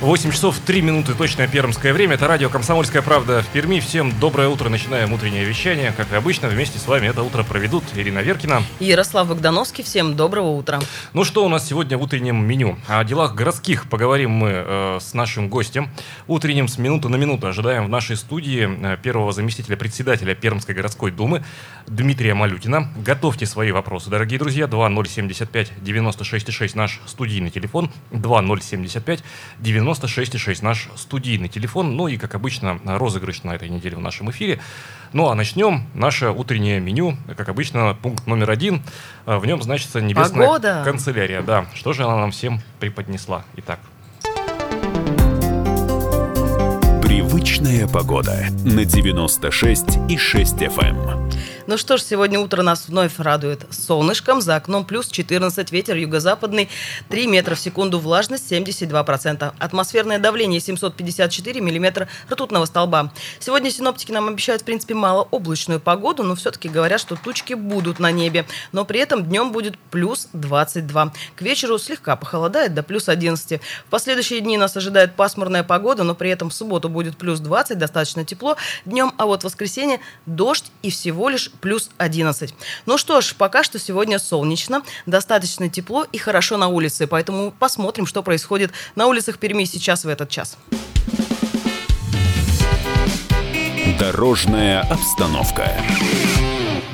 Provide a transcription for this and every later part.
8 часов 3 минуты точное пермское время. Это радио «Комсомольская правда» в Перми. Всем доброе утро. Начинаем утреннее вещание. Как и обычно, вместе с вами это утро проведут Ирина Веркина. И Ярослав Богдановский. Всем доброго утра. Ну что у нас сегодня в утреннем меню? О делах городских поговорим мы э, с нашим гостем. Утренним с минуты на минуту ожидаем в нашей студии э, первого заместителя председателя Пермской городской думы Дмитрия Малютина. Готовьте свои вопросы, дорогие друзья. 2075 96,6 наш студийный телефон. 2075 90 96,6 наш студийный телефон. Ну и, как обычно, розыгрыш на этой неделе в нашем эфире. Ну а начнем наше утреннее меню. Как обычно, пункт номер один. В нем значится небесная Погода. канцелярия. Да, что же она нам всем преподнесла? Итак. Привычная погода на 96 и 6 FM. Ну что ж, сегодня утро нас вновь радует солнышком. За окном плюс 14, ветер юго-западный 3 метра в секунду, влажность 72%. Атмосферное давление 754 миллиметра ртутного столба. Сегодня синоптики нам обещают, в принципе, малооблачную погоду, но все-таки говорят, что тучки будут на небе. Но при этом днем будет плюс 22. К вечеру слегка похолодает до плюс 11. В последующие дни нас ожидает пасмурная погода, но при этом в субботу будет плюс 20, достаточно тепло днем, а вот в воскресенье дождь и всего лишь плюс 11. Ну что ж, пока что сегодня солнечно, достаточно тепло и хорошо на улице, поэтому посмотрим, что происходит на улицах Перми сейчас в этот час. Дорожная обстановка.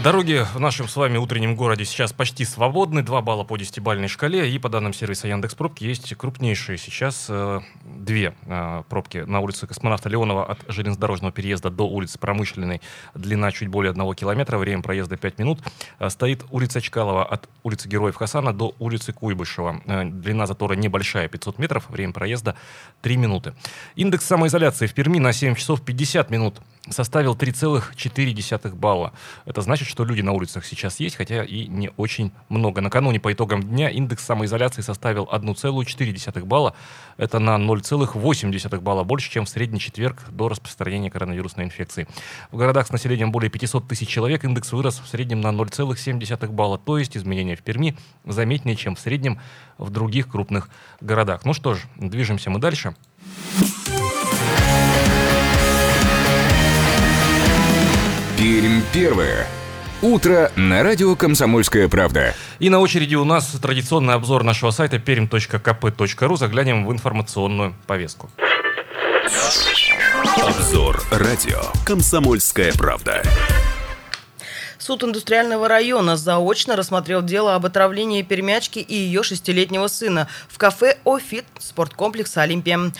Дороги в нашем с вами утреннем городе сейчас почти свободны. 2 балла по 10-бальной шкале. И по данным сервиса Яндекс Пробки есть крупнейшие сейчас э, две э, пробки на улице Космонавта Леонова от железнодорожного переезда до улицы Промышленной. Длина чуть более одного километра, время проезда 5 минут. Э, стоит улица Чкалова от улицы Героев Хасана до улицы Куйбышева. Э, длина затора небольшая, 500 метров, время проезда 3 минуты. Индекс самоизоляции в Перми на 7 часов 50 минут составил 3,4 балла. Это значит, что люди на улицах сейчас есть, хотя и не очень много. Накануне по итогам дня индекс самоизоляции составил 1,4 балла. Это на 0,8 балла больше, чем в средний четверг до распространения коронавирусной инфекции. В городах с населением более 500 тысяч человек индекс вырос в среднем на 0,7 балла, то есть изменения в Перми заметнее, чем в среднем в других крупных городах. Ну что ж, движемся мы дальше. Пермь первая. Утро на радио «Комсомольская правда». И на очереди у нас традиционный обзор нашего сайта perm.kp.ru. Заглянем в информационную повестку. Обзор радио «Комсомольская правда». Суд индустриального района заочно рассмотрел дело об отравлении пермячки и ее шестилетнего сына в кафе «Офит» спорткомплекса «Олимпия».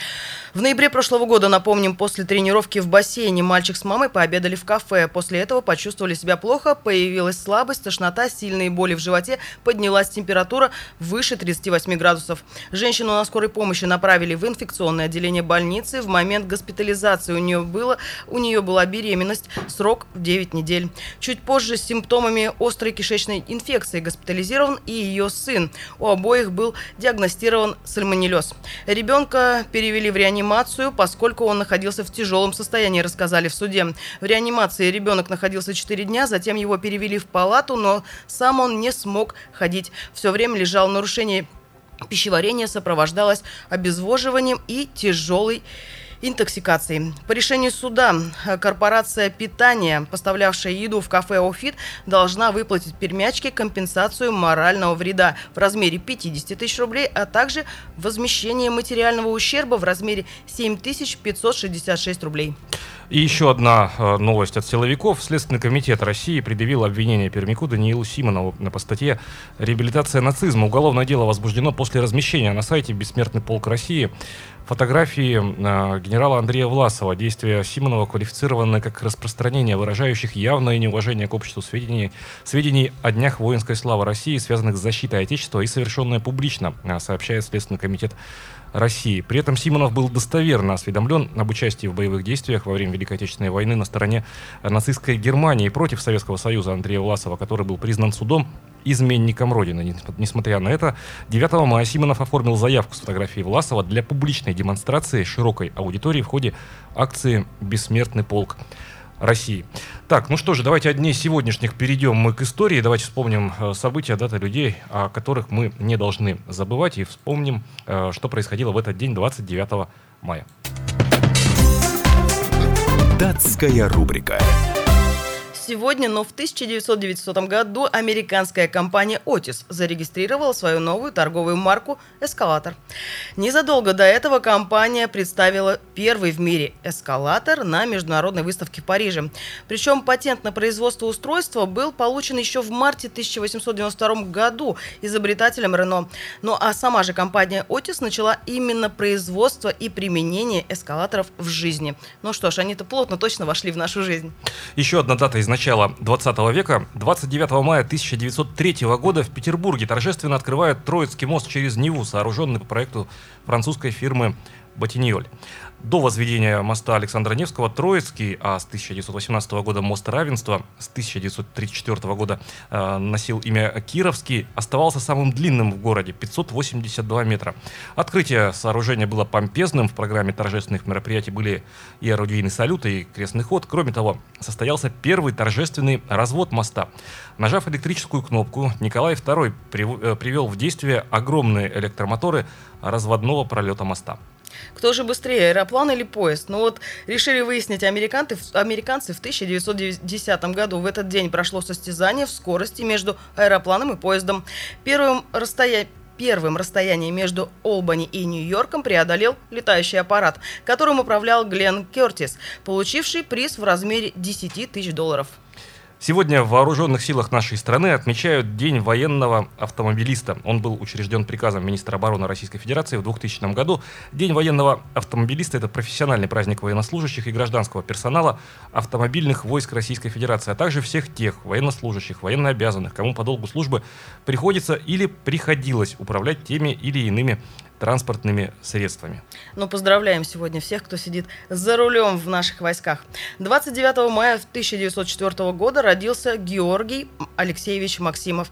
В ноябре прошлого года, напомним, после тренировки в бассейне мальчик с мамой пообедали в кафе. После этого почувствовали себя плохо, появилась слабость, тошнота, сильные боли в животе, поднялась температура выше 38 градусов. Женщину на скорой помощи направили в инфекционное отделение больницы. В момент госпитализации у нее, было, у нее была беременность, срок в 9 недель. Чуть позже с симптомами острой кишечной инфекции госпитализирован и ее сын. У обоих был диагностирован сальмонеллез. Ребенка перевели в реанимацию реанимацию, поскольку он находился в тяжелом состоянии, рассказали в суде. В реанимации ребенок находился 4 дня, затем его перевели в палату, но сам он не смог ходить. Все время лежал в нарушении пищеварения, сопровождалось обезвоживанием и тяжелой интоксикации. По решению суда корпорация питания, поставлявшая еду в кафе «Офит», должна выплатить пермячке компенсацию морального вреда в размере 50 тысяч рублей, а также возмещение материального ущерба в размере 7566 рублей. И еще одна э, новость от силовиков. Следственный комитет России предъявил обвинение пермяку Даниилу Симонову по статье «Реабилитация нацизма». Уголовное дело возбуждено после размещения на сайте «Бессмертный полк России» фотографии э, генерала Андрея Власова. Действия Симонова квалифицированы как распространение выражающих явное неуважение к обществу сведений, сведений о днях воинской славы России, связанных с защитой Отечества и совершенное публично, э, сообщает Следственный комитет России. При этом Симонов был достоверно осведомлен об участии в боевых действиях во время Великой Отечественной войны на стороне нацистской Германии против Советского Союза Андрея Власова, который был признан судом изменником Родины. Несмотря на это, 9 мая Симонов оформил заявку с фотографией Власова для публичной демонстрации широкой аудитории в ходе акции «Бессмертный полк». России. Так, ну что же, давайте от дней сегодняшних перейдем мы к истории. Давайте вспомним э, события, даты людей, о которых мы не должны забывать, и вспомним, э, что происходило в этот день, 29 мая. Датская рубрика. Сегодня, но в 1990 году американская компания Otis зарегистрировала свою новую торговую марку «Эскалатор». Незадолго до этого компания представила первый в мире эскалатор на международной выставке в Париже. Причем патент на производство устройства был получен еще в марте 1892 году изобретателем Рено. Ну а сама же компания Otis начала именно производство и применение эскалаторов в жизни. Ну что ж, они-то плотно точно вошли в нашу жизнь. Еще одна дата из начала 20 века, 29 мая 1903 года в Петербурге торжественно открывают Троицкий мост через Неву, сооруженный по проекту французской фирмы Ботиньоль. До возведения моста Александра Невского Троицкий, а с 1918 года мост Равенства, с 1934 года э, носил имя Кировский, оставался самым длинным в городе – 582 метра. Открытие сооружения было помпезным, в программе торжественных мероприятий были и орудийный салют, и крестный ход. Кроме того, состоялся первый торжественный развод моста. Нажав электрическую кнопку, Николай II э, привел в действие огромные электромоторы разводного пролета моста. Кто же быстрее, аэроплан или поезд? Ну вот решили выяснить американцы, американцы в 1910 году. В этот день прошло состязание в скорости между аэропланом и поездом. Первым расстоянием Первым расстояние между Олбани и Нью-Йорком преодолел летающий аппарат, которым управлял Глен Кертис, получивший приз в размере 10 тысяч долларов. Сегодня в вооруженных силах нашей страны отмечают День военного автомобилиста. Он был учрежден приказом министра обороны Российской Федерации в 2000 году. День военного автомобилиста – это профессиональный праздник военнослужащих и гражданского персонала автомобильных войск Российской Федерации, а также всех тех военнослужащих, военнообязанных, кому по долгу службы приходится или приходилось управлять теми или иными транспортными средствами. Ну, поздравляем сегодня всех, кто сидит за рулем в наших войсках. 29 мая 1904 года родился Георгий Алексеевич Максимов.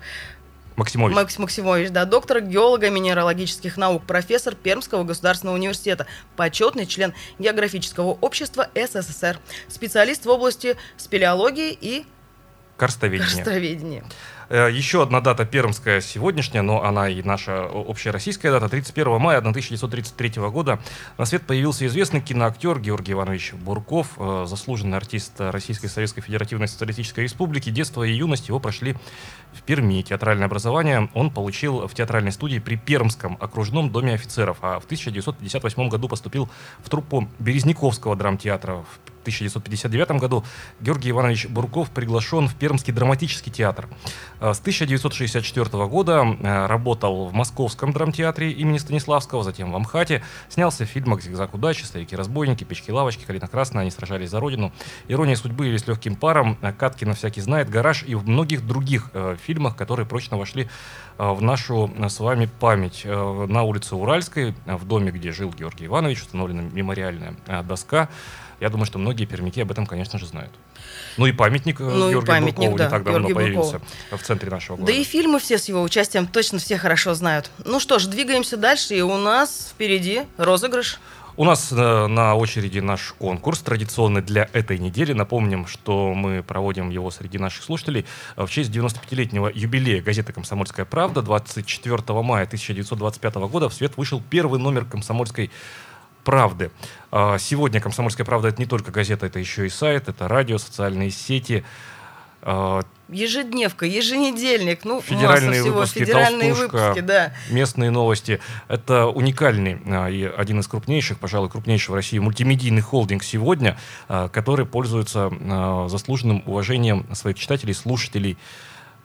Максимович. Макс Максимович, да, доктор геолога минералогических наук, профессор Пермского государственного университета, почетный член географического общества СССР, специалист в области спелеологии и Карстоведение. Карстоведение. Э, еще одна дата пермская сегодняшняя, но она и наша общая российская дата. 31 мая 1933 года на свет появился известный киноактер Георгий Иванович Бурков, э, заслуженный артист Российской Советской Федеративной Социалистической Республики. Детство и юность его прошли в Перми. Театральное образование он получил в театральной студии при Пермском окружном доме офицеров, а в 1958 году поступил в труппу Березниковского драмтеатра. В 1959 году Георгий Иванович Бурков приглашен в Пермский драматический театр. Э, с 1964 года э, работал в Московском драмтеатре имени Станиславского, затем в Амхате. Снялся в фильмах «Зигзаг удачи», «Старики-разбойники», «Печки-лавочки», «Калина красная», «Они сражались за родину», «Ирония судьбы» или «С легким паром», э, «Каткина всякий знает», «Гараж» и в многих других фильмах, которые прочно вошли в нашу с вами память. На улице Уральской, в доме, где жил Георгий Иванович, установлена мемориальная доска. Я думаю, что многие пермяки об этом, конечно же, знают. Ну и памятник э, ну, Георгию памятник, Буркову да, не так давно Георгию появился Буркову. в центре нашего города. Да и фильмы все с его участием точно все хорошо знают. Ну что ж, двигаемся дальше, и у нас впереди розыгрыш. У нас э, на очереди наш конкурс, традиционный для этой недели. Напомним, что мы проводим его среди наших слушателей в честь 95-летнего юбилея газеты «Комсомольская правда». 24 мая 1925 года в свет вышел первый номер «Комсомольской правды. А, сегодня «Комсомольская правда» — это не только газета, это еще и сайт, это радио, социальные сети. А, Ежедневка, еженедельник, ну, федеральные всего, выпуски, федеральные толстушка, выпуски, да. местные новости. Это уникальный а, и один из крупнейших, пожалуй, крупнейший в России мультимедийный холдинг сегодня, который пользуется заслуженным уважением своих читателей, слушателей.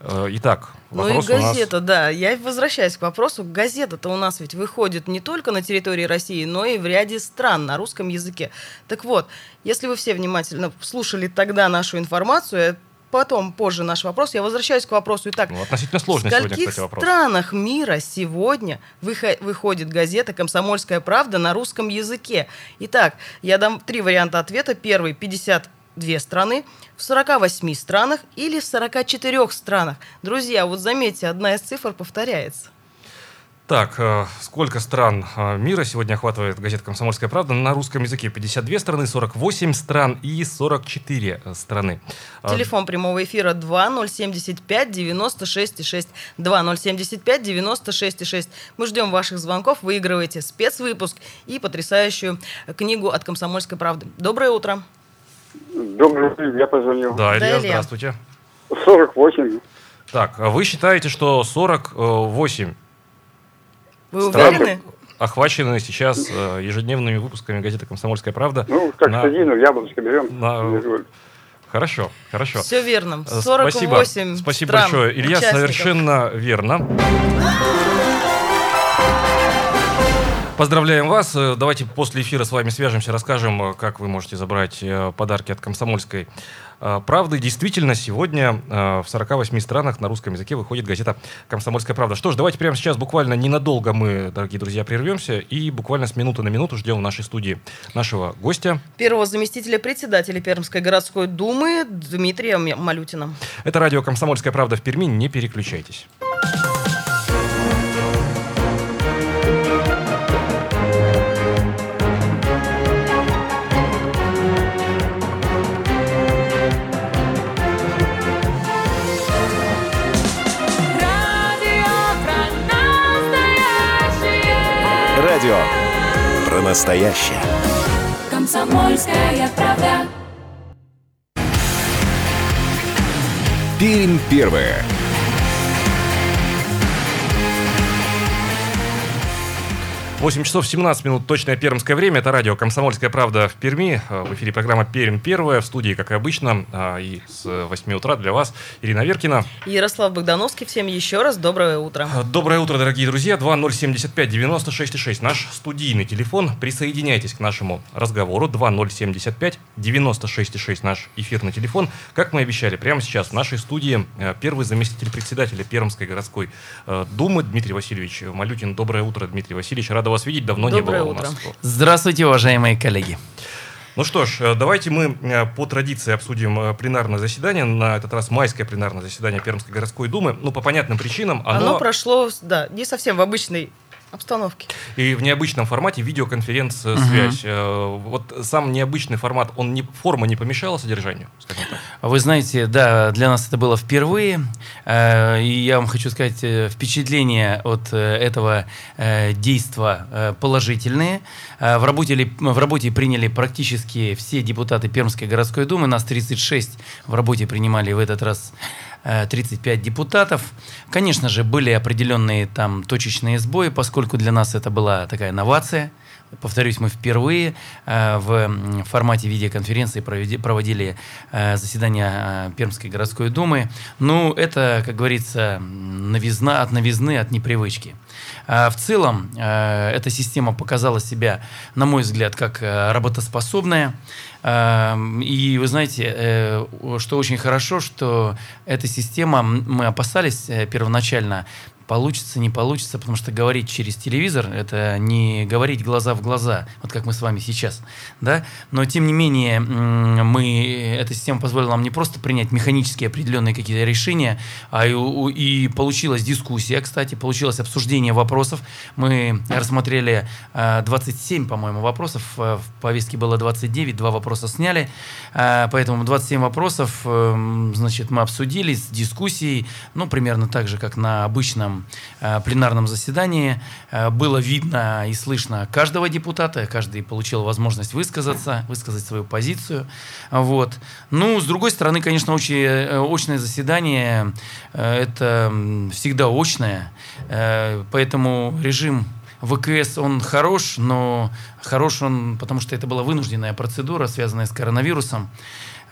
Э, итак, вопрос Ну и газета, нас... да. Я возвращаюсь к вопросу. Газета-то у нас ведь выходит не только на территории России, но и в ряде стран на русском языке. Так вот, если вы все внимательно слушали тогда нашу информацию, э, потом, позже наш вопрос, я возвращаюсь к вопросу. Итак, ну, относительно сложный в скольких сегодня, кстати, странах мира сегодня выходит газета «Комсомольская правда» на русском языке? Итак, я дам три варианта ответа. Первый – 50 42 страны, в 48 странах или в 44 странах. Друзья, вот заметьте, одна из цифр повторяется. Так, э, сколько стран э, мира сегодня охватывает газета «Комсомольская правда»? На русском языке 52 страны, 48 стран и 44 э, страны. Телефон прямого эфира 2075 96 6. 2075 96 6. Мы ждем ваших звонков, выигрываете спецвыпуск и потрясающую книгу от «Комсомольской правды». Доброе утро. Добрый день, я позвонил. Да, Илья, Илья. здравствуйте. 48. Так, а вы считаете, что 48 Вы уверены? охвачены сейчас э, ежедневными выпусками газеты «Комсомольская правда»? Ну, как На- садину, яблочко берем. на- Хорошо, хорошо. Все верно. Э, 48 Спасибо, Спасибо стран, большое. Илья, участников. совершенно верно. Поздравляем вас. Э, Давайте после эфира с вами свяжемся, расскажем, э, как вы можете забрать э, подарки от «Комсомольской правды». Действительно, сегодня в 48 странах на русском языке выходит газета «Комсомольская правда». Что ж, давайте прямо сейчас буквально ненадолго мы, дорогие друзья, прервемся и буквально с минуты на минуту ждем в нашей студии нашего гостя. Первого заместителя председателя Пермской городской думы Дмитрия Малютина. Это радио «Комсомольская правда» в Перми. Не переключайтесь. Настоящее. Комсомольская правда. Пермь первое. 8 часов 17 минут, точное пермское время. Это радио «Комсомольская правда» в Перми. Э, В эфире программа «Пермь первая». В студии, как и обычно, а, и с 8 утра для вас Ирина Веркина. Ярослав Богдановский. Всем еще раз доброе утро. Э, Доброе утро, дорогие друзья. 2075 96 6. Наш студийный телефон. Присоединяйтесь к нашему разговору. 2075 96 6. Наш эфирный телефон. Как мы обещали, прямо сейчас в нашей студии э, первый заместитель председателя Пермской городской думы Дмитрий Васильевич Малютин. Доброе утро, Дмитрий Васильевич. Рада вас видеть. Давно Доброе не было у нас. утро. Здравствуйте, уважаемые коллеги. Ну что ж, э, давайте мы э, по традиции обсудим э, пленарное заседание. На этот раз майское пленарное заседание Пермской городской думы. Ну, по понятным причинам, Оно, оно, прошло, да, не совсем в обычной обстановке. и в необычном формате видеоконференц-связь. Э, Вот сам необычный формат, он не, форма не помешала содержанию, скажем так. Вы знаете, да, для нас это было впервые, э, и я вам хочу сказать, э, впечатления от этого действа положительные. В работе, в работе приняли практически все депутаты Пермской городской думы, нас 36 в работе принимали в этот раз 35 депутатов. Конечно же, были определенные там точечные сбои, поскольку для нас это была такая новация. Повторюсь, мы впервые э, в формате видеоконференции проводили э, заседание э, Пермской городской думы. Ну, это, как говорится, новизна от новизны, от непривычки. А В целом, эта система показала себя, на мой взгляд, как работоспособная. И вы знаете, что очень хорошо, что эта система, мы опасались первоначально, получится, не получится, потому что говорить через телевизор – это не говорить глаза в глаза, вот как мы с вами сейчас, да. Но тем не менее, мы эта система позволила нам не просто принять механически определенные какие-то решения, а и, и получилась дискуссия, кстати, получилось обсуждение вопросов. Мы рассмотрели э, 27, по-моему, вопросов, э, в повестке было 29, два вопроса сняли, Э, поэтому 27 вопросов, э, значит, мы обсудили с дискуссией, ну, примерно так же, как на обычном э, пленарном заседании. Э, Было видно и слышно каждого депутата, каждый получил возможность высказаться, высказать свою позицию. Вот. Ну, с другой стороны, конечно, э, очное заседание э, – это всегда очное, поэтому режим ВКС, он хорош, но хорош он, потому что это была вынужденная процедура, связанная с коронавирусом.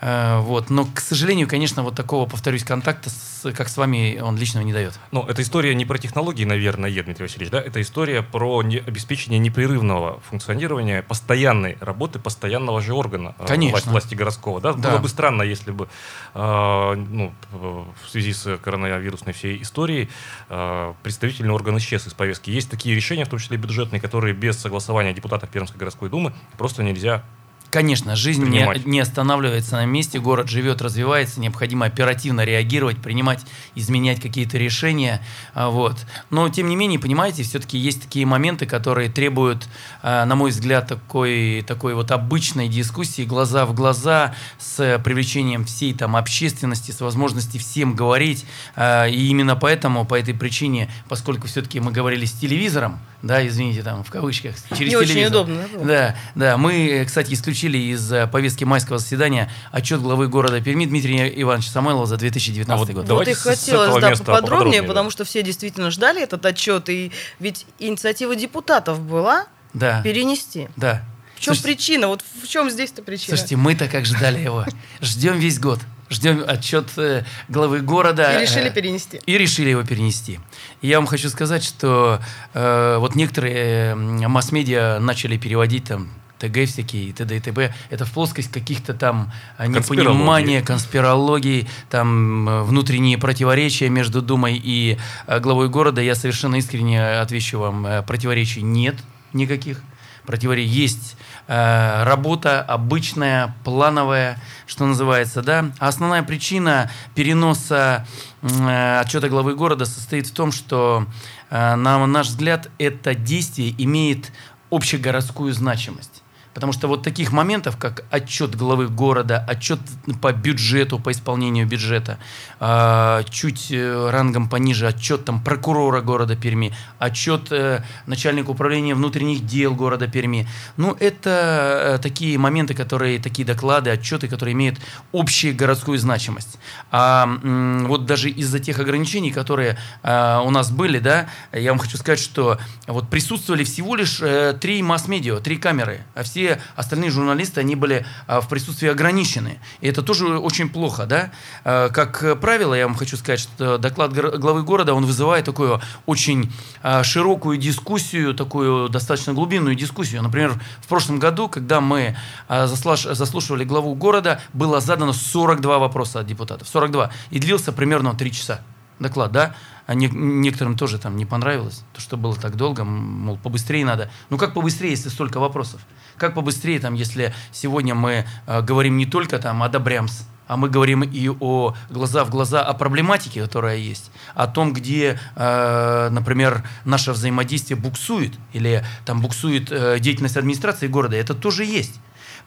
Э, Вот. Но, к сожалению, конечно, вот такого, повторюсь, контакта, с, как с вами, он личного не дает. Ну, это история не про технологии, наверное, Дмитрий Васильевич, да? Это история про не- обеспечение непрерывного функционирования, постоянной работы постоянного же органа э, Конечно. власти, власти городского, да? Да. Было бы странно, если бы э, ну, в связи с коронавирусной всей историей э, представительный орган исчез из повестки. Есть такие решения, в том числе и бюджетные, которые без согласования депутатов Пермской городской думы просто нельзя Конечно, жизнь не, Принимать. не останавливается на месте, город живет, развивается, необходимо оперативно реагировать, принимать, изменять какие-то решения. а, Вот. Но, тем не менее, понимаете, все-таки есть такие моменты, которые требуют, а, на мой взгляд, такой, такой вот обычной дискуссии, глаза в глаза, с привлечением всей там общественности, с возможностью всем говорить. А, И именно поэтому, по этой причине, поскольку все-таки мы говорили с телевизором, да, извините, там в кавычках, через Не очень телевизор. удобно, да? Да. Мы, кстати, исключили из э, повестки майского заседания отчет главы города Перми Дмитрия Ивановича Самойлова за 2019 А вот год. вот и хотелось, да, поподробнее, да. потому что все действительно ждали этот отчет, и ведь инициатива депутатов была Да, перенести. да. В чем Слушайте, причина? Вот в чем здесь-то причина? Слушайте, мы-то как ждали его. Ждем весь год. Ждем отчет э, главы города. и решили э, перенести. И решили его перенести. И я вам хочу сказать, что э, вот некоторые э, масс-медиа начали переводить там ТГ всякие, и т.д. и т.б. Это в плоскость каких-то там э, непонимания, конспирологии, там э, внутренние противоречия между Думой и э, главой города. Я совершенно искренне отвечу вам, э, противоречий нет никаких. Противоречий есть э, работа обычная, плановая, что называется, да. Основная причина переноса э, отчета главы города состоит в том, что, э, на наш взгляд, это действие имеет общегородскую значимость. Потому что вот таких моментов, как отчет главы города, отчет по бюджету, по исполнению бюджета, а, чуть э, рангом пониже отчет там, прокурора города Перми, отчет э, начальника управления внутренних дел города Перми. Ну, это э, такие моменты, которые, такие доклады, отчеты, которые имеют общую городскую значимость. А вот даже из-за тех ограничений, которые а, у нас были, да, я вам хочу сказать, что вот присутствовали всего лишь три масс-медиа, три камеры, а все остальные журналисты, они были а, в присутствии ограничены. И это тоже очень плохо, да. А, как правило, я вам хочу сказать, что доклад главы города, он вызывает такую очень а, широкую дискуссию, такую достаточно глубинную дискуссию. Например, в прошлом году, когда мы заслушивали главу города, было задано 42 вопроса от депутатов. 42. И длился примерно 3 часа доклад, да? А не- некоторым тоже там не понравилось, то, что было так долго, мол, побыстрее надо. Ну как побыстрее, если столько вопросов? Как побыстрее, там, если сегодня мы э, говорим не только там о Добрямс, а мы говорим и о глаза в глаза о проблематике, которая есть, о том, где, э, например, наше взаимодействие буксует или там буксует э, деятельность администрации города, это тоже есть.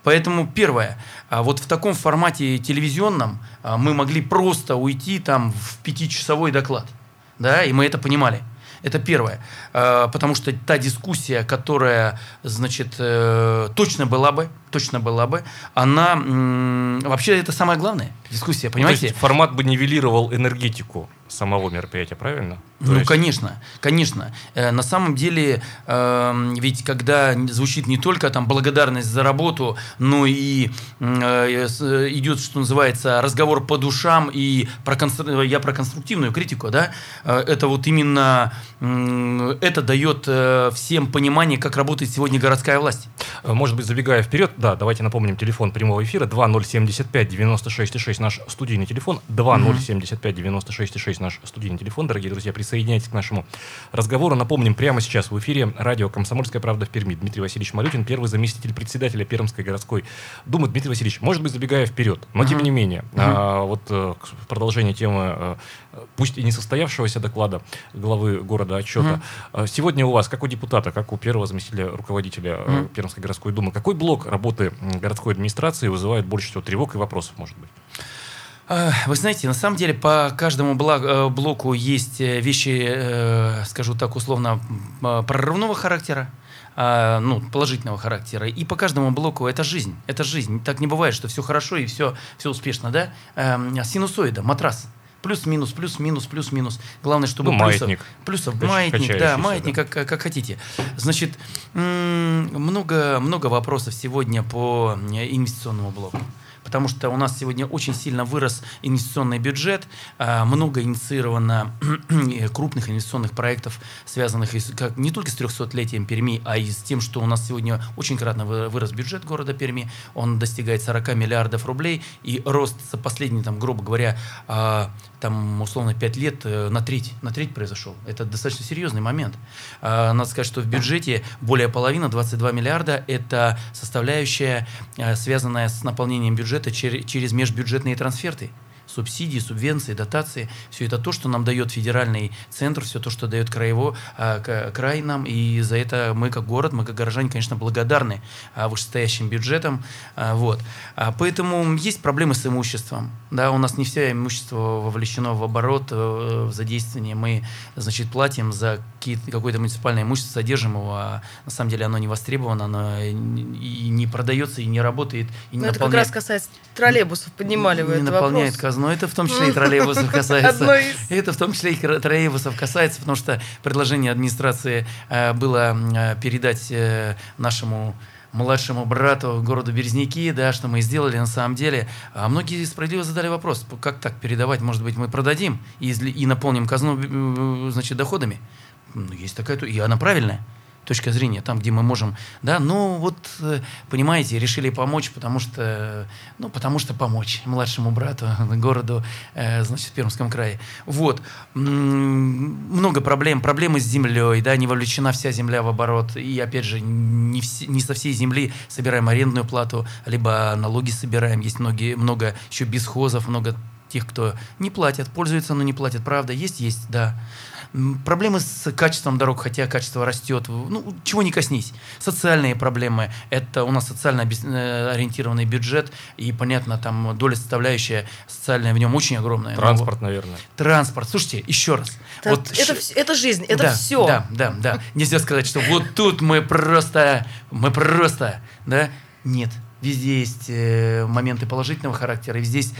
Поэтому первое, а вот в таком формате телевизионном а, мы могли просто уйти там в пятичасовой доклад, да, и мы это понимали. Это первое, А, потому что та дискуссия, которая, значит, э, точно была бы, точно была бы, она м, вообще это самое главное дискуссия, То понимаете? есть формат бы нивелировал энергетику самого мероприятия, правильно? То Ну, есть- конечно, конечно. Э, на самом деле, эм, ведь когда звучит не только там благодарность за работу, но и э, э, идет, что называется, разговор по душам, и про констр- я про конструктивную критику, да, э, это вот именно м, это дает э, всем понимание, как работает сегодня городская власть. Э, Может быть, забегая вперед, да, давайте напомним телефон прямого эфира 2075 96 наш студийный телефон, 2075 96 наш студийный телефон, дорогие друзья, присоединяйтесь к нашему разговору. Напомним, прямо сейчас в эфире радио «Комсомольская правда» в Перми. Дмитрий Васильевич Малютин, первый заместитель председателя Пермской городской думы. Дмитрий Васильевич, может быть, забегая вперед, но тем не менее, а, вот э, продолжение темы, э, пусть и не состоявшегося доклада главы города отчета, э, сегодня у вас, как у депутата, как у первого заместителя руководителя. Пермской городской думы, какой блок работы м, городской администрации вызывает больше всего тревог и вопросов, может быть? А, Вы знаете, на самом деле по каждому э, блоку есть э, вещи, э, скажу так условно, э, прорывного характера, а, ну, положительного характера. И по каждому блоку это жизнь. Это жизнь. Так не бывает, что все хорошо и все, все успешно, да? Эм, Синусоида, матрас. Плюс-минус, плюс-минус, плюс-минус. Главное, чтобы Ну, плюсов- маятник. Плюсов, Кач- маятник, да, маятник, да. как, как хотите. Значит, много, много вопросов сегодня по инвестиционному блоку. Потому что у нас сегодня очень сильно вырос инвестиционный бюджет, а, много инициировано крупных инвестиционных проектов, связанных как, не только с 300-летием Перми, а и с тем, что у нас сегодня очень кратно вы- вырос бюджет города Перми, он достигает 40 миллиардов рублей, и рост за последние, там, грубо говоря, а, там, условно, 5 лет э, на треть, на треть произошел. Это достаточно серьезный момент. Надо сказать, что в бюджете более половины, 22 миллиарда, это составляющая, э, связанная с наполнением бюджета чер- через межбюджетные трансферты субсидии, субвенции, дотации. Все это то, что нам дает федеральный центр, все то, что дает краево, а, край нам. И за это мы, как город, мы, как горожане, конечно, благодарны а, вышестоящим бюджетам. А, Вот. Поэтому есть проблемы с имуществом. Да, у нас не все имущество вовлечено в оборот, э, в задействование. Мы, значит, платим за какое-то муниципальное имущество, содержим его, а на самом деле оно не востребовано, оно и не продается, и не работает, и не Ну, это как наполняет раз касается троллейбусов, поднимали вы не этот наполняет вопрос. казну. Это в том числе и троллейбусов касается. Из. Это в том числе и троллейбусов касается, потому что предложение администрации э, было э, передать э, нашему младшему брату городу Березники, да, что мы сделали на самом деле. А многие справедливо задали вопрос, как так передавать, может быть, мы продадим и, и наполним казну, значит, доходами. Ну, есть такая, и она правильная точка зрения, там, где мы можем, да, ну вот, э, понимаете, решили помочь, потому что, ну, потому что помочь младшему брату, городу, э, значит, в Пермском крае. Вот. Много проблем, проблемы с землей, да, не вовлечена вся земля в оборот, и, опять же, не, все- не со всей земли собираем арендную плату, либо налоги собираем, есть многие, много еще бесхозов, много тех, кто не платят, пользуются, но не платят, правда, есть, есть, да. Проблемы с качеством дорог, хотя качество растет. Ну, чего не коснись. Социальные проблемы. Это у нас социально э, ориентированный бюджет, и, понятно, там доля составляющая социальная в нем очень огромная. Но- Транспорт, наверное. Транспорт. Слушайте, еще раз. Это, Вот это, ш- это жизнь, это да, все. Да, да, да. Нельзя сказать, что вот тут мы просто, мы просто, да? Нет. Везде есть э, моменты положительного характера, и везде есть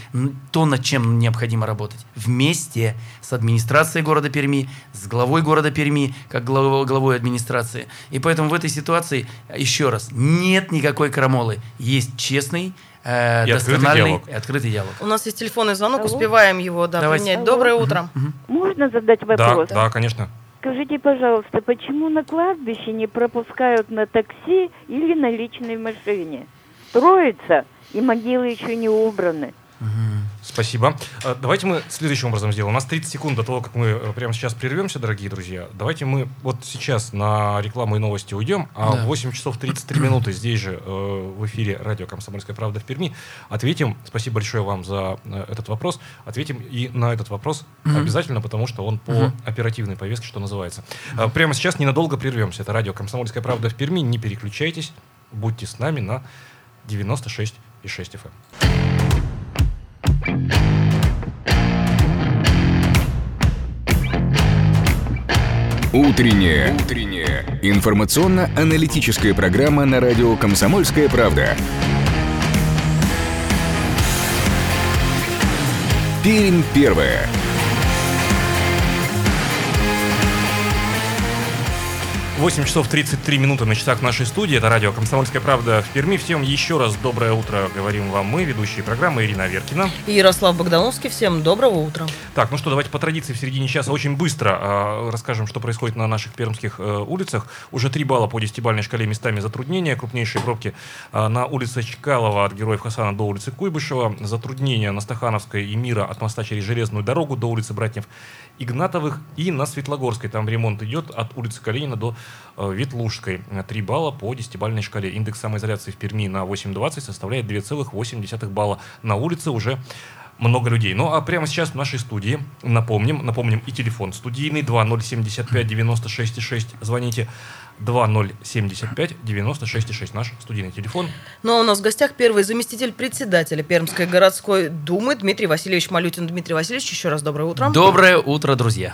то, над чем необходимо работать. Вместе с администрацией города Перми, с главой города Перми, как глав- главой администрации. И поэтому в этой ситуации, еще раз, нет никакой крамолы. Есть честный, э, И открытый диалог. и открытый диалог. У нас есть телефонный звонок, Алло. успеваем его да, Давайте. принять. Алло. Доброе утро. Можно задать Да, вопрос? да, конечно. Скажите, пожалуйста, почему на кладбище не пропускают на такси или на личной машине? Строится, и могилы еще не убраны. Спасибо. Э, Давайте мы следующим образом сделаем. У нас 30 секунд до того, как мы э, прямо сейчас прервемся, дорогие друзья. Давайте мы вот сейчас на рекламу и новости уйдем, а Да. в 8 часов 33 минуты здесь же э, в эфире радио «Комсомольская правда» в Перми ответим. Спасибо большое вам за э, этот вопрос. Ответим и на этот вопрос Мгм. обязательно, потому что он по Мгм. оперативной повестке, что называется. Э, Прямо сейчас ненадолго прервемся. Это радио «Комсомольская правда» в Перми. Не переключайтесь. Будьте с нами на 96,6 FM. Утренняя. Утренняя. Информационно-аналитическая программа на радио «Комсомольская правда». Пермь первая. 8 часов 33 минуты на часах нашей студии. Это радио «Комсомольская правда» в Перми. Всем еще раз доброе утро, говорим вам мы, ведущие программы Ирина Веркина. И Ярослав Богдановский, всем доброго утра. Так, ну что, давайте по традиции в середине часа очень быстро а, расскажем, что происходит на наших пермских э, улицах. Уже 3 балла по десятибалльной шкале местами затруднения. Крупнейшие пробки а, на улице Чкалова от Героев Хасана до улицы Куйбышева. Затруднения на Стахановской и Мира от моста через Железную дорогу до улицы Братьев Игнатовых. И на Светлогорской, там ремонт идет от улицы Калинина до э, Ветлужской. 3 балла по десятибалльной шкале. Индекс самоизоляции в Перми на 8,20 составляет 2,8 балла. На улице уже много людей. Ну а прямо сейчас в нашей студии, напомним, напомним и телефон студийный 2075 96 6. Звоните 2075 96 6. Наш студийный телефон. Ну а у нас в гостях первый заместитель председателя Пермской городской думы Дмитрий Васильевич Малютин. Дмитрий Васильевич, еще раз доброе утро. Доброе утро, друзья.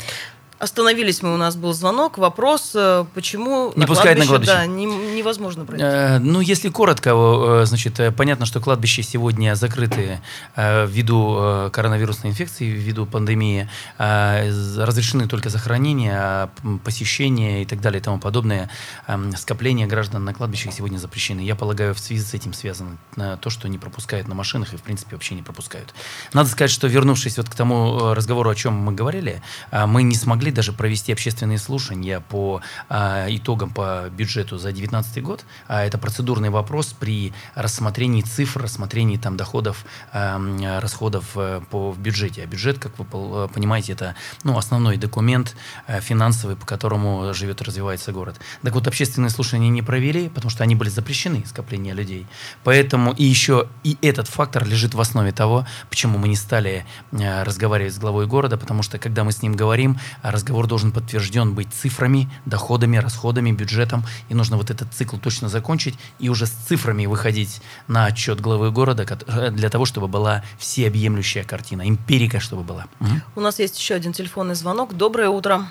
Остановились мы, у нас был звонок, вопрос, э, почему Не пускают на кладбище. Да, не- невозможно пройти. Э, Ну, если коротко, э, значит, э, понятно, что кладбища сегодня закрыты э, ввиду э, коронавирусной инфекции, ввиду пандемии. Э, Разрешены только захоронения, а, посещения и так далее и тому подобное. Эм, Скопления граждан на кладбищах сегодня запрещены. Я полагаю, в связи с этим связано э, то, что не пропускают на машинах и, в принципе, вообще не пропускают. Надо сказать, что вернувшись вот к тому э, разговору, о чем мы говорили, мы не смогли даже провести общественные слушания по а, итогам по бюджету за 2019 год. А это процедурный вопрос при рассмотрении цифр, рассмотрении там доходов, эм, э, расходов э, по в бюджете. А бюджет, как вы э, понимаете, это ну, основной документ э, финансовый, по которому живет и развивается город. Так вот, общественные слушания не провели, потому что они были запрещены, скопление людей. Поэтому и еще и этот фактор лежит в основе того, почему мы не стали э, разговаривать с главой города, потому что когда мы с ним говорим, разговор должен подтвержден быть цифрами, доходами, расходами, бюджетом, и нужно вот этот цикл точно закончить и уже с цифрами выходить на отчет главы города э, для того, чтобы была всеобъемлющая картина, эмпирика, чтобы была. У нас есть еще один телефонный звонок. Доброе утро.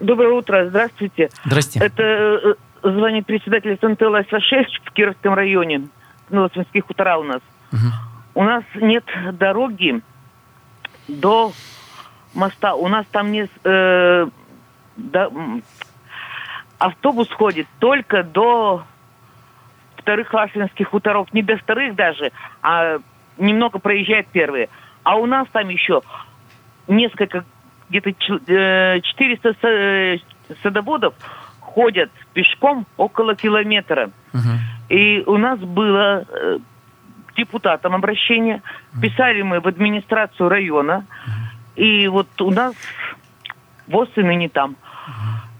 Доброе утро, здравствуйте. Здрасте. Это э, звонит председатель СНТ Лайса-6 в Кировском районе. Новосвинских хутора у нас. Мгм. У нас нет дороги до моста. У нас там не... э, м, автобус ходит только до вторых ласвинских хуторов. Не до вторых даже, а немного проезжает первые. А у нас там еще несколько, где-то ч- э, 400 са- э, садоводов ходят пешком около километра. Мгм. И у нас было э, к депутатам обращение. Писали мы в администрацию района. И вот у нас ВОЗ и ныне там.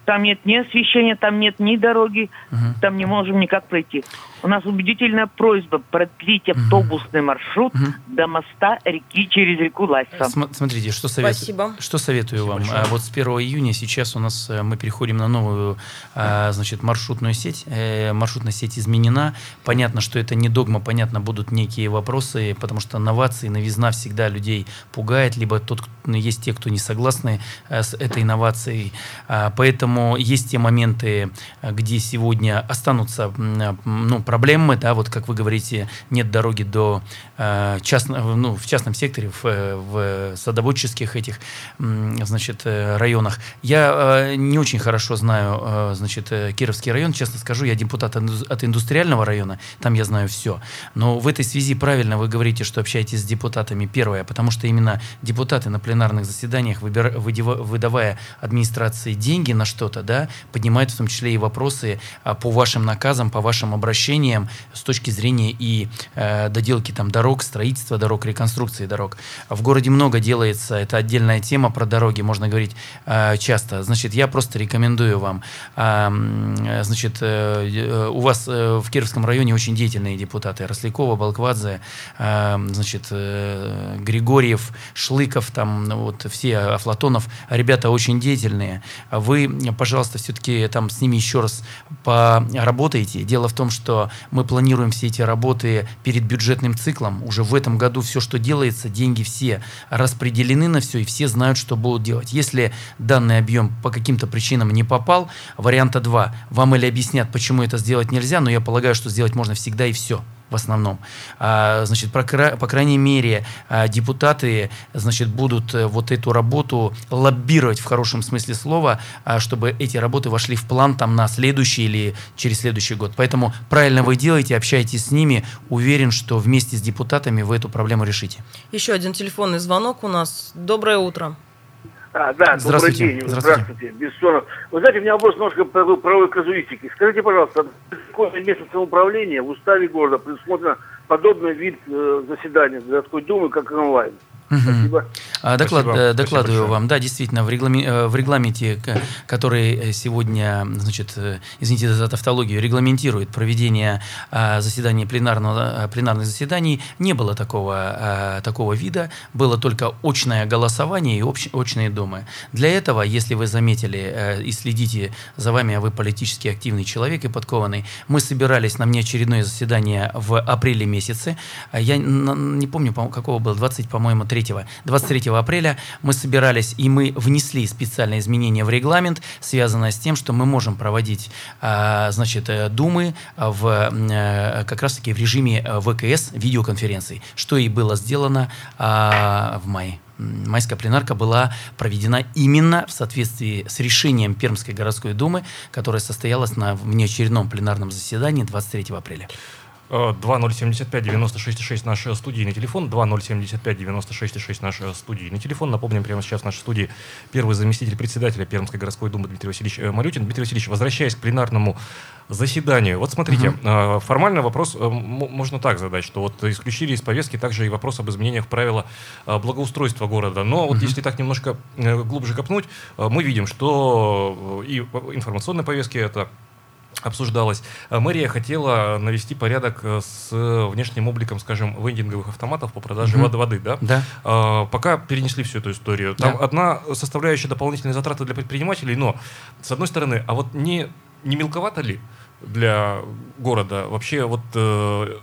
Там нет ни освещения, там нет ни дороги, Мгм. там не можем никак пройти. У нас убедительная просьба продлить автобусный маршрут Мгм. до моста реки через реку Лайса. См- Смотрите, что советую, Спасибо. что советую вам. А, Вот с 1 июня сейчас у нас э, мы переходим на новую а, значит, маршрутную сеть. Э, Маршрутная сеть изменена. Понятно, что это не догма, понятно, будут некие вопросы, потому что новации, новизна всегда людей пугает, либо тот, кто- ну, есть те, кто не согласны э, с этой инновацией. А, Поэтому есть те моменты, где сегодня останутся ну, проблемы, да, вот как вы говорите, нет дороги до э, частного, ну, в частном секторе, в, э, в садоводческих этих, значит, э, районах. Я э, не очень хорошо знаю, э, значит, э, Кировский район, честно скажу, я депутат от индустриального района, там я знаю все. Но в этой связи правильно вы говорите, что общаетесь с депутатами, первое, потому что именно депутаты на пленарных заседаниях, выбира- выдавая администрации деньги на что-то, да, поднимают в том числе и вопросы а, по вашим наказам, по вашим обращениям с точки зрения и э, доделки там дорог, строительства дорог, реконструкции дорог. В городе много делается, это отдельная тема про дороги, можно говорить э, часто. Значит, я просто рекомендую вам, м, э, значит, э, э, у вас э, в Кировском районе очень деятельные депутаты, Рослякова, Балквадзе, э, значит, э, Григорьев, Шлыков, там ну, вот все, Афлатонов, ребята очень деятельные. Вы, пожалуйста, все-таки там с ними еще раз поработаете. Дело в том, мы планируем все эти работы перед бюджетным циклом. Уже в этом году все, что делается, деньги все распределены на все, и все знают, что будут делать. Если данный объем по каким-то причинам не попал, варианта два. Вам или объяснят, почему это сделать нельзя, но я полагаю, что сделать можно всегда и все в основном. А, значит, по, кра- по крайней мере, а, депутаты, значит, будут э, вот эту работу лоббировать в хорошем смысле слова, а, чтобы эти работы вошли в план там на следующий или через следующий год. Поэтому правильно вы делаете, общайтесь с ними. Уверен, что вместе с депутатами вы эту проблему решите. Еще один телефонный звонок у нас. Доброе утро. А, да, добрый Здравствуйте. день. Здравствуйте. Здравствуйте. Бессонов. Вы знаете, у меня вопрос немножко по правовой казуистики. Скажите, пожалуйста, какое место самоуправления в уставе города предусмотрено подобный вид э, заседания городской думы, как онлайн? Спасибо. А, доклад- Спасибо. Спасибо докладываю большое. вам. Да, действительно, в, регламе- э, в регламенте, который э, сегодня, значит, э, извините за тавтологию, регламентирует проведение а, заседаний пленарного, а, пленарных заседаний, не было такого, такого вида. Было только очное голосование и очные думы. Для этого, если вы заметили и следите за вами, а вы политически активный человек и подкованный, мы собирались на внеочередное заседание в апреле месяце. Я не помню, по- какого было, 20, по-моему, 3 23 апреля мы собирались и мы внесли специальное изменение в регламент, связанное с тем, что мы можем проводить, а, значит, э, думы в э, как раз-таки в режиме э, ВКС видеоконференций, что и было сделано а, в мае. Майская пленарка была проведена именно в соответствии с решением Пермской городской думы, которое состоялось на внеочередном пленарном заседании 23 апреля. Э, 2075-96-6 наш э, студийный телефон, 2075-96-6 наш э, студийный телефон. Напомним, прямо сейчас в нашей студии первый заместитель председателя Пермской городской думы Дмитрий Васильевич э, Малютин. Дмитрий Васильевич, возвращаясь к пленарному заседанию, вот смотрите, э, формально вопрос э, можно так задать, что вот исключили из повестки также и вопрос об изменениях правила э, благоустройства города. Но вот если так немножко э, глубже копнуть, э, мы видим, что э, и в информационной повестке это обсуждалось. Э, Мэрия хотела навести порядок э, с внешним обликом, скажем, вендинговых автоматов по продаже Мгм. воды, воды, да? Да. А, Пока перенесли всю эту историю. Там Да. одна составляющая дополнительные затраты для предпринимателей, но, с одной стороны, а вот не, не мелковато ли для города вообще вот э,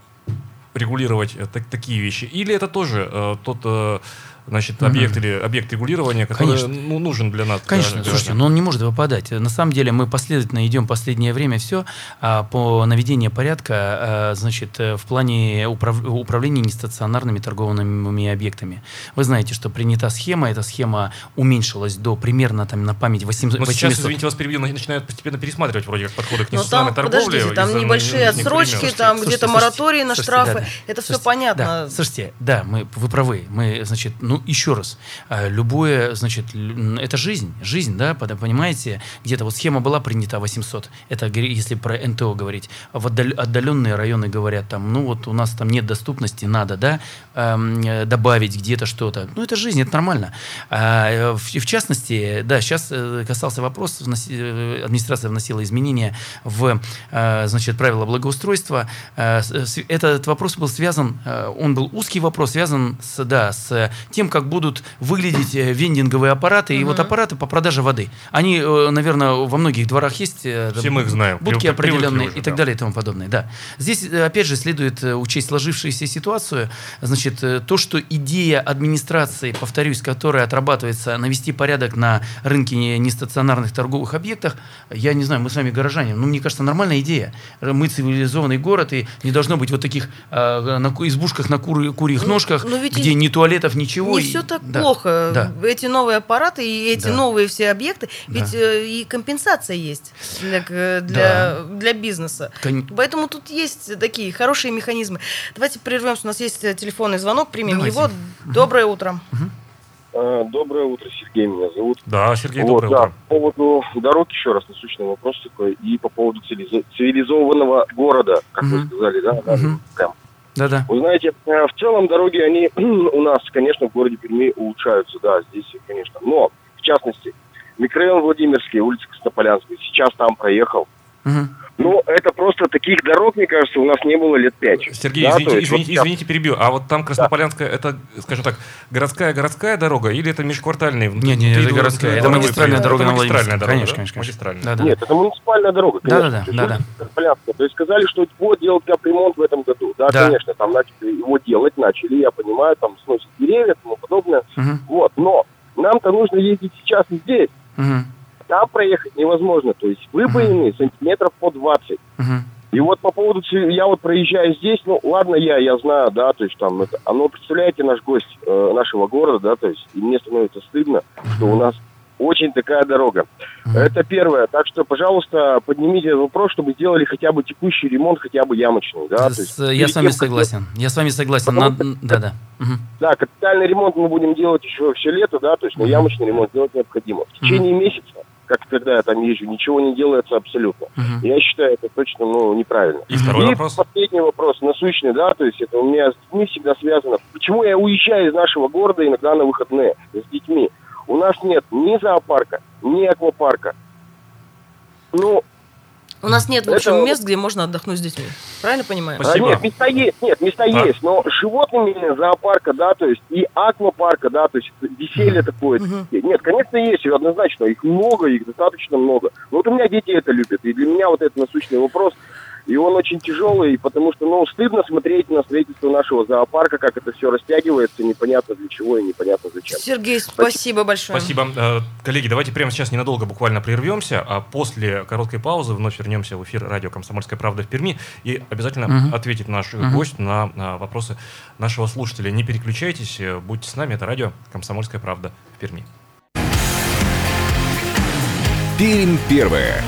регулировать э, так- такие вещи? Или это тоже э, тот э, значит, Мгм. объект или объект регулирования, который Конечно. ну, нужен для нас? Конечно, для слушайте, но он не может выпадать. На самом деле мы последовательно идем последнее время все по наведению порядка, а, значит, э, в плане управ- управления нестационарными торговыми объектами. Вы знаете, что принята схема, эта схема уменьшилась до примерно там на память 800. Но сейчас, 800. извините, вас перебью, на- начинают постепенно пересматривать вроде как подходы к Но нестационной там, торговле. подождите, там из-за небольшие отсрочки, там Слушайте, где-то слушайте, моратории на слушайте, штрафы. да, да. Это все Слушайте, понятно. Да, слушайте, да, мы, вы правы. Мы, значит, ну, еще раз, а, любое, значит, это жизнь, жизнь, да, понимаете, где-то вот схема была принята 800, это если про НТО говорить, а в отдал- отдаленные районы говорят, там, ну, вот у нас там нет доступности, надо, да, эм, э, добавить где-то что-то. Ну, это жизнь, это нормально. А, э, в, частности, да, сейчас э, касался вопрос, э, администрация вносила изменения в, э, значит, правила благоустройства. Э, Этот вопрос был связан, э, он был узкий вопрос, связан с, да, с тем, как будут выглядеть э, вендинговые аппараты и вот аппараты по продаже воды. Они, наверное, во многих дворах есть. э, Все мы их знаем. Будки определенные уже, и так да. далее и тому подобное. Да. Здесь, э, опять же, следует э, учесть сложившуюся ситуацию. Значит, э, то, что идея администрации, повторюсь, которая отрабатывается навести порядок на рынке не- нестационарных торговых объектах, я не знаю, мы с вами горожане, ну, мне кажется, нормальная идея. Мы цивилизованный город, и не должно быть вот таких э, на избушках на кури- курьих ножках, ну ведь где и ни туалетов, ничего. Не все так да, плохо. Да. Эти новые аппараты и эти Да. новые все объекты, Да. ведь э, и компенсация есть для, к- для, для бизнеса. Кон- Поэтому тут есть такие хорошие механизмы. Давайте прервемся. У нас есть э, телефонный звонок, примем Давайте. его. Доброе утро. А, Доброе утро, Сергей меня зовут. Да, Сергей, Вот, доброе да, утро. По поводу дорог еще раз насущный вопрос такой. И по поводу цивилизо- цивилизованного города, как вы Мгм. сказали, да? да, Мгм. прям. Да-да. Вы знаете, э, в целом дороги, они у нас, конечно, в городе Перми улучшаются, да, здесь, конечно. Но, в частности, микрорайон Владимирский, улица Краснополянская, сейчас там проехал. Мгм. Ну, это просто таких дорог, мне кажется, у нас не было лет пять. Сергей, Да, извините, есть вот извините, сейчас- извините, перебью. А вот там Краснополянская, это, скажем так, городская-городская дорога или это межквартальная? Не, не, это городская, это магистральная дорога Это на магистральная дорога, Конечно, да? конечно. Магистральная. Да-да. Нет, это муниципальная дорога, конечно. Да-да-да, То есть да-да. улица Полянская. То есть сказали, что вот делать капремонт в этом году. Да, Да. конечно, там начали его делать, начали, я понимаю, там сносят деревья и тому подобное. Мгм. Вот, но нам-то нужно ездить сейчас и здесь. Мгм. Там проехать невозможно. То есть выбоины сантиметров по 20. Мгм. И вот по поводу, я вот проезжаю здесь, ну ладно я, я знаю, да, то есть там это, а но представляете наш гость э, нашего города, да, то есть и мне становится стыдно, что у нас очень такая дорога. Это первое. Так что, пожалуйста, поднимите этот вопрос, чтобы сделали хотя бы текущий ремонт, хотя бы ямочный, да. то С- есть Я перед с вами тем, как- согласен. Я с вами согласен. Надо- Да-да. Мгм. Да, капитальный ремонт мы будем делать еще все лето, да, то есть, но ямочный ремонт делать необходимо. В течение месяца, как когда я там езжу, ничего не делается абсолютно. Мгм. Я считаю, это точно, ну, неправильно. И второй И вопрос. последний вопрос, насущный, да, то есть это у меня с детьми всегда связано. Почему я уезжаю из нашего города иногда на выходные с детьми? У нас нет ни зоопарка, ни аквапарка. Ну, У нас нет, в Это общем, вот- мест, где можно отдохнуть с детьми. Правильно понимаю? а, нет, места есть, нет, места Так. есть, но животными зоопарка, да, то есть и аквапарка, да, то есть веселье такое. Нет, конечно, есть, однозначно, их много, их достаточно много. Но вот у меня дети это любят, и для меня вот этот насущный вопрос, и он очень тяжелый, потому что, ну, стыдно смотреть на строительство нашего зоопарка, как это все растягивается, непонятно для чего и непонятно зачем. Сергей, спасибо, спасибо большое. Спасибо. Э, коллеги, давайте прямо сейчас ненадолго буквально прервемся, а после короткой паузы вновь вернемся в эфир радио «Комсомольская правда» в Перми и обязательно угу. ответит наш угу. гость на, вопросы нашего слушателя. Не переключайтесь, э, будьте с нами, это радио «Комсомольская правда» в Перми. Пермь первое.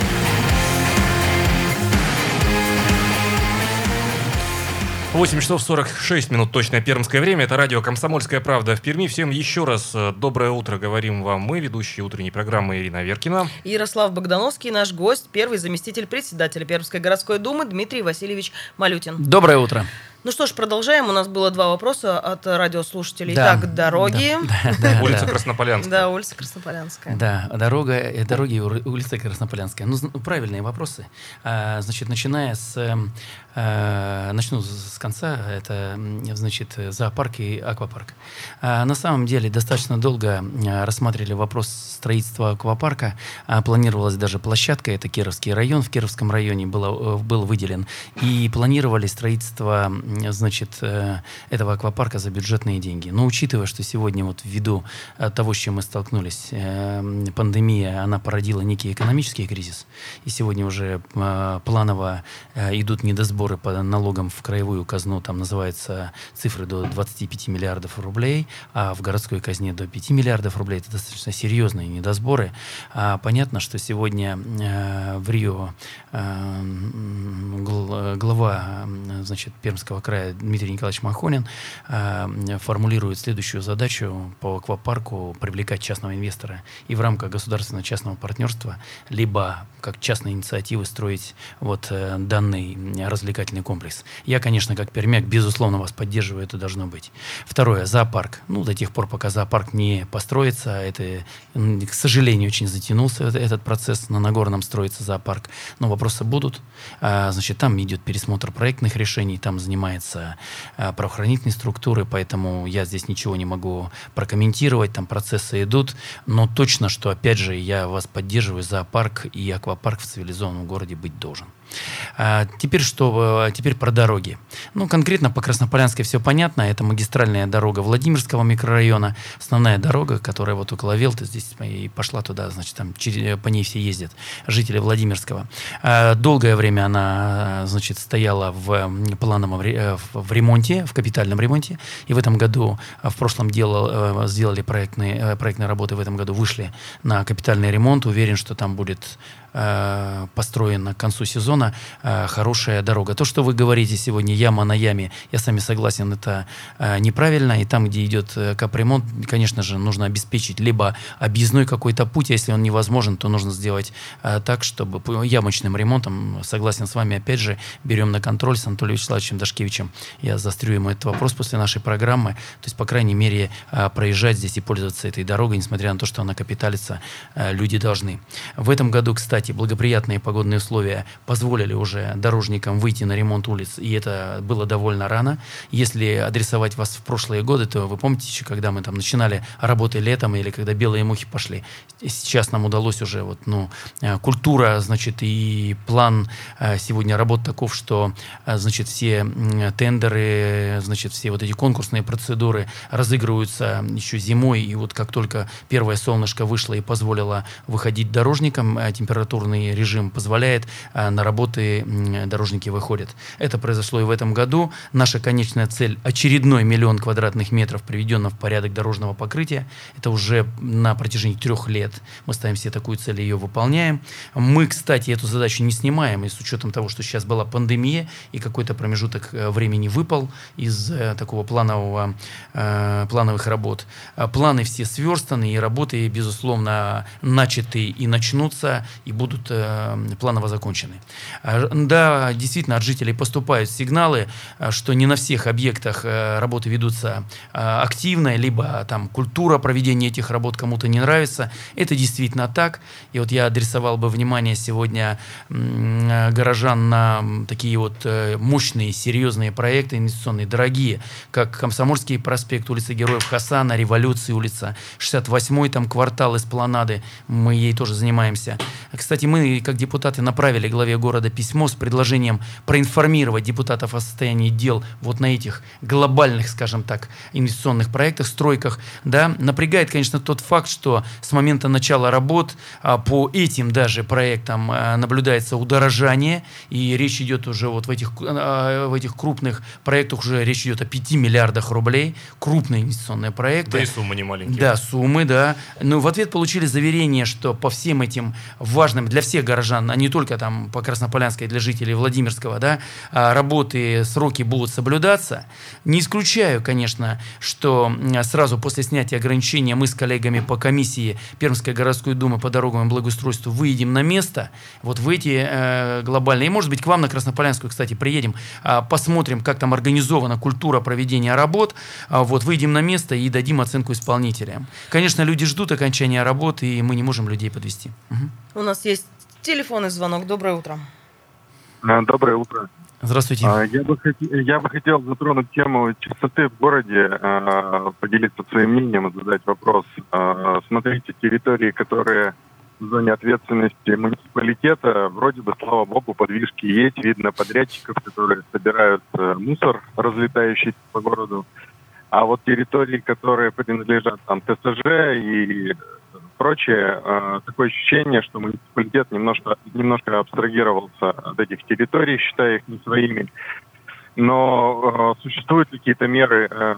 8 часов 46 минут, точное пермское время. Это радио «Комсомольская правда» в Перми. Всем еще раз э, доброе утро говорим вам мы, ведущие утренней программы Ирина Веркина. Ярослав Богдановский, наш гость, первый заместитель председателя Пермской городской думы Дмитрий Васильевич Малютин. Доброе утро. Ну что ж, продолжаем. У нас было два вопроса от радиослушателей. Да. Итак, дороги. Да, да, улица Краснополянская. Да, улица Краснополянская. Да, дорога, э, дороги улица Краснополянская. Ну, правильные вопросы. А, значит, начиная с эм, э, начну с конца. Это, значит, э, зоопарк и аквапарк. А, на самом деле, достаточно долго э, рассматривали вопрос строительства аквапарка. Планировалась даже площадка, это Кировский район. В Кировском районе было, э, был выделен. И планировали строительство, значит, э, этого аквапарка за бюджетные деньги. Но учитывая, что сегодня вот ввиду э, того, с чем мы столкнулись, э, пандемия, она породила некий экономический кризис, и сегодня уже э, планово э, идут недосборы по налогам в краевую казну, там называются цифры до 25 миллиардов рублей, а в городской казне до 5 миллиардов рублей. Это достаточно серьезные недосборы. А понятно, что сегодня э, в Рио э, гл- глава значит, Пермского края Дмитрий Николаевич Махонин э, формулирует следующую задачу по аквапарку привлекать частного инвестора и в рамках государственно-частного партнерства либо как частные инициативы строить вот э, данный м, развлекательный комплекс. Я, конечно, как пермяк, безусловно, вас поддерживаю, это должно быть. Второе, зоопарк. Ну, до тех пор, пока зоопарк не построится, это, к сожалению, очень затянулся этот процесс, на Нагорном строится зоопарк, но вопросы будут. А, значит, там идет пересмотр проектных решений, там занимается а, правоохранительные структуры, поэтому я здесь ничего не могу прокомментировать, там процессы идут, но точно, что, опять же, я вас поддерживаю, зоопарк и аквапарк в цивилизованном городе быть должен. А, теперь что? э, Теперь про дороги. Ну, конкретно по Краснополянской все понятно. Это магистральная дорога Владимирского микрорайона, основная дорога, которая вот около Велты здесь и пошла туда, значит, там через- по ней все ездят, жители Владимирского. А, Долгое время она, э, значит, стояла в плановом э, в ремонте, в капитальном ремонте. И в этом году, в прошлом делал, э, сделали проектные, э, проектные работы, в этом году вышли на капитальный ремонт. Уверен, что там будет э, построена к концу сезона э, хорошая дорога. То, что вы говорите сегодня, яма на яме, я с вами согласен, это э, неправильно. И там, где идет капремонт, конечно же, нужно обеспечить либо объездной какой-то путь, а если он невозможен, то нужно сделать так, чтобы ямочным ремонтом, согласен с вами, опять же, берем на контроль с Анатолием Вячеславовичем Дашкевичем. Я застрю ему этот вопрос после нашей программы. То есть, по крайней мере, проезжать здесь и пользоваться этой дорогой, несмотря на то, что она капиталится, э, люди должны. В этом году, кстати, благоприятные погодные условия позволили уже дорожникам выйти на ремонт улиц, и это было довольно рано. Если адресовать вас в прошлые годы, то вы помните еще, когда мы там начинали работы летом или когда белые мухи пошли. Сейчас нам удалось уже вот, ну, э, культура, значит, и план э, сегодня работ таков, что, э, значит, все тендеры, значит, все вот эти конкурсные процедуры разыгрываются еще зимой, и вот как только первое солнышко вышло и позволило выходить дорожникам, э, температурный режим позволяет, э, на работы дорожники выходят. Это произошло и в этом году. Наша конечная цель – очередной миллион квадратных метров приведено в порядок дорожного покрытия. Это уже на протяжении трех лет мы ставим себе такую цель и ее выполняем. Мы, кстати, эту задачу не снимаем, и с учетом того, что сейчас была пандемия, и какой-то промежуток э, времени выпал из э, такого планового, плановых работ. Планы все сверстаны, и работы, безусловно, начаты и начнутся, и будут э, планово закончены. А, Да, действительно, от жителей поступают сигналы, а, что не на всех объектах э, работы ведутся а, активно, либо там культура проведения этих работ кому-то не нравится. Это действительно так. И вот я адресовал бы внимание сегодня э, горожан на такие вот мощные, серьезные проекты инвестиционные, дорогие, как Комсомольский проспект, улица Героев Хасана, Революции, улица 68-й, там квартал Эспланады, мы ей тоже занимаемся. Кстати, мы, как депутаты, направили главе города письмо с предложением проинформировать депутатов о состоянии дел вот на этих глобальных, скажем так, инвестиционных проектах, стройках. Да. Напрягает, конечно, тот факт, что с момента начала работ а, по этим даже проектам а, наблюдается удорожание, и речь идет уже вот в этих, а, в этих крупных проектах уже речь идет о 5 миллиардах рублей, крупные инвестиционные проекты. Да и суммы не маленькие. Да, суммы, да. Но в ответ получили заверение, что по всем этим важным для всех горожан, а не только там по Краснополянской для жителей Владимирского, да, а, работы, сроки будут соблюдаться. Не исключаю, конечно, что сразу после снятия ограничения мы с коллегами по комиссии Пермской городской думы по дорогам и благоустройству выедем на место, вот в эти э, глобальные, и может быть к вам на Краснополянскую, кстати, приедем, а, посмотрим, как там организована культура проведения работ, а, вот выйдем на место и дадим оценку исполнителям. Конечно, люди ждут окончания работы, и мы не можем людей подвести. У нас есть телефонный звонок. Доброе утро. А, Доброе утро. Здравствуйте. А, Я бы, хоте- я бы хотел затронуть тему чистоты в городе, а, поделиться своим мнением, задать вопрос. А, Смотрите, территории, которые в зоне ответственности муниципалитета, вроде бы, слава богу, подвижки есть. Видно подрядчиков, которые собирают э, мусор, разлетающийся по городу. А вот территории, которые принадлежат там ТСЖ и прочее, э, такое ощущение, что муниципалитет немножко, немножко абстрагировался от этих территорий, считая их не своими. Но э, существуют какие-то меры э,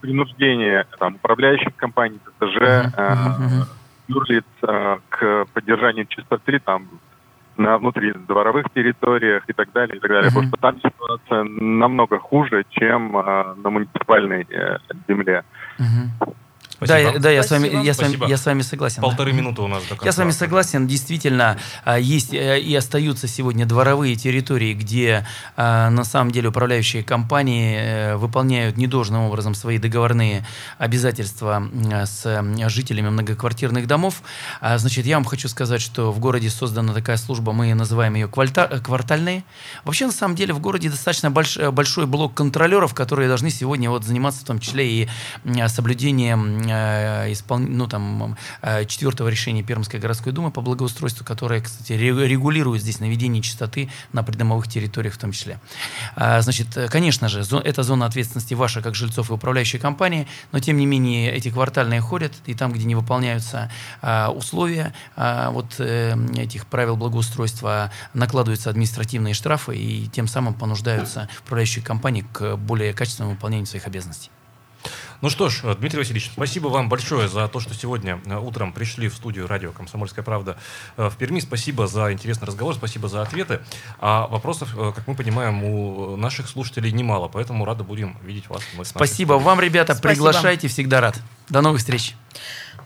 принуждения там, управляющих компаний, ТСЖ, э, юрлиц э, к поддержанию чистоты там на внутридворовых территориях и так далее, и так далее. Потому что там ситуация намного хуже, чем э, на муниципальной э, земле. Я, да, я с вами, Спасибо. я с вами, Спасибо. я с вами согласен. Полторы да. минуты у нас до конца. Я с вами согласен. Действительно, а, есть э, и остаются сегодня дворовые территории, где а, на самом деле управляющие компании э, выполняют недолжным образом свои договорные обязательства с м, жителями многоквартирных домов. А, Значит, я вам хочу сказать, что в городе создана такая служба, мы называем ее э, квартальные. Вообще, на самом деле, в городе достаточно больш- э, большой блок контролеров, которые должны сегодня вот заниматься в том числе и соблюдением э, испол- ну, там, э, четвертого решения Пермской городской думы по благоустройству, которое, кстати, ре- регулирует здесь наведение чистоты на придомовых территориях в том числе. А, Значит, э, конечно же, это зона ответственности ваша как жильцов и управляющей компании, но тем не менее эти квартальные ходят, и там, где не выполняются условия вот э, этих правил благоустройства, накладываются административные штрафы, и тем самым понуждаются управляющие компании к более качественному выполнению своих обязанностей. Ну что ж, Дмитрий Васильевич, спасибо вам большое за то, что сегодня э, утром пришли в студию радио «Комсомольская правда» э, в Перми. Спасибо за интересный разговор, спасибо за ответы. А вопросов, э, как мы понимаем, у наших слушателей немало, поэтому рады будем видеть вас. Мы Спасибо вам, ребята, Спасибо. приглашайте, всегда рад. До новых встреч.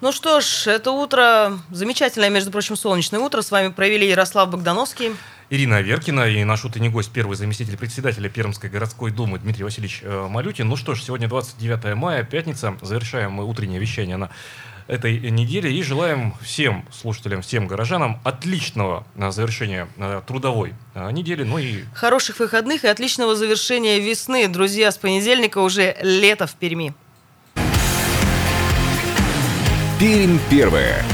Ну что ж, это утро, замечательное, между прочим, солнечное утро. С вами провели Ярослав Богдановский. Ирина Аверкина и наш утренний гость, первый заместитель председателя Пермской городской думы Дмитрий Васильевич э, Малютин. Ну что ж, сегодня 29 мая, пятница. Завершаем мы утреннее вещание на этой неделе и желаем всем слушателям, всем горожанам отличного э, завершения э, трудовой недели. Ну и Хороших выходных и отличного завершения весны. Друзья, с понедельника уже лето в Перми. Пермь первая.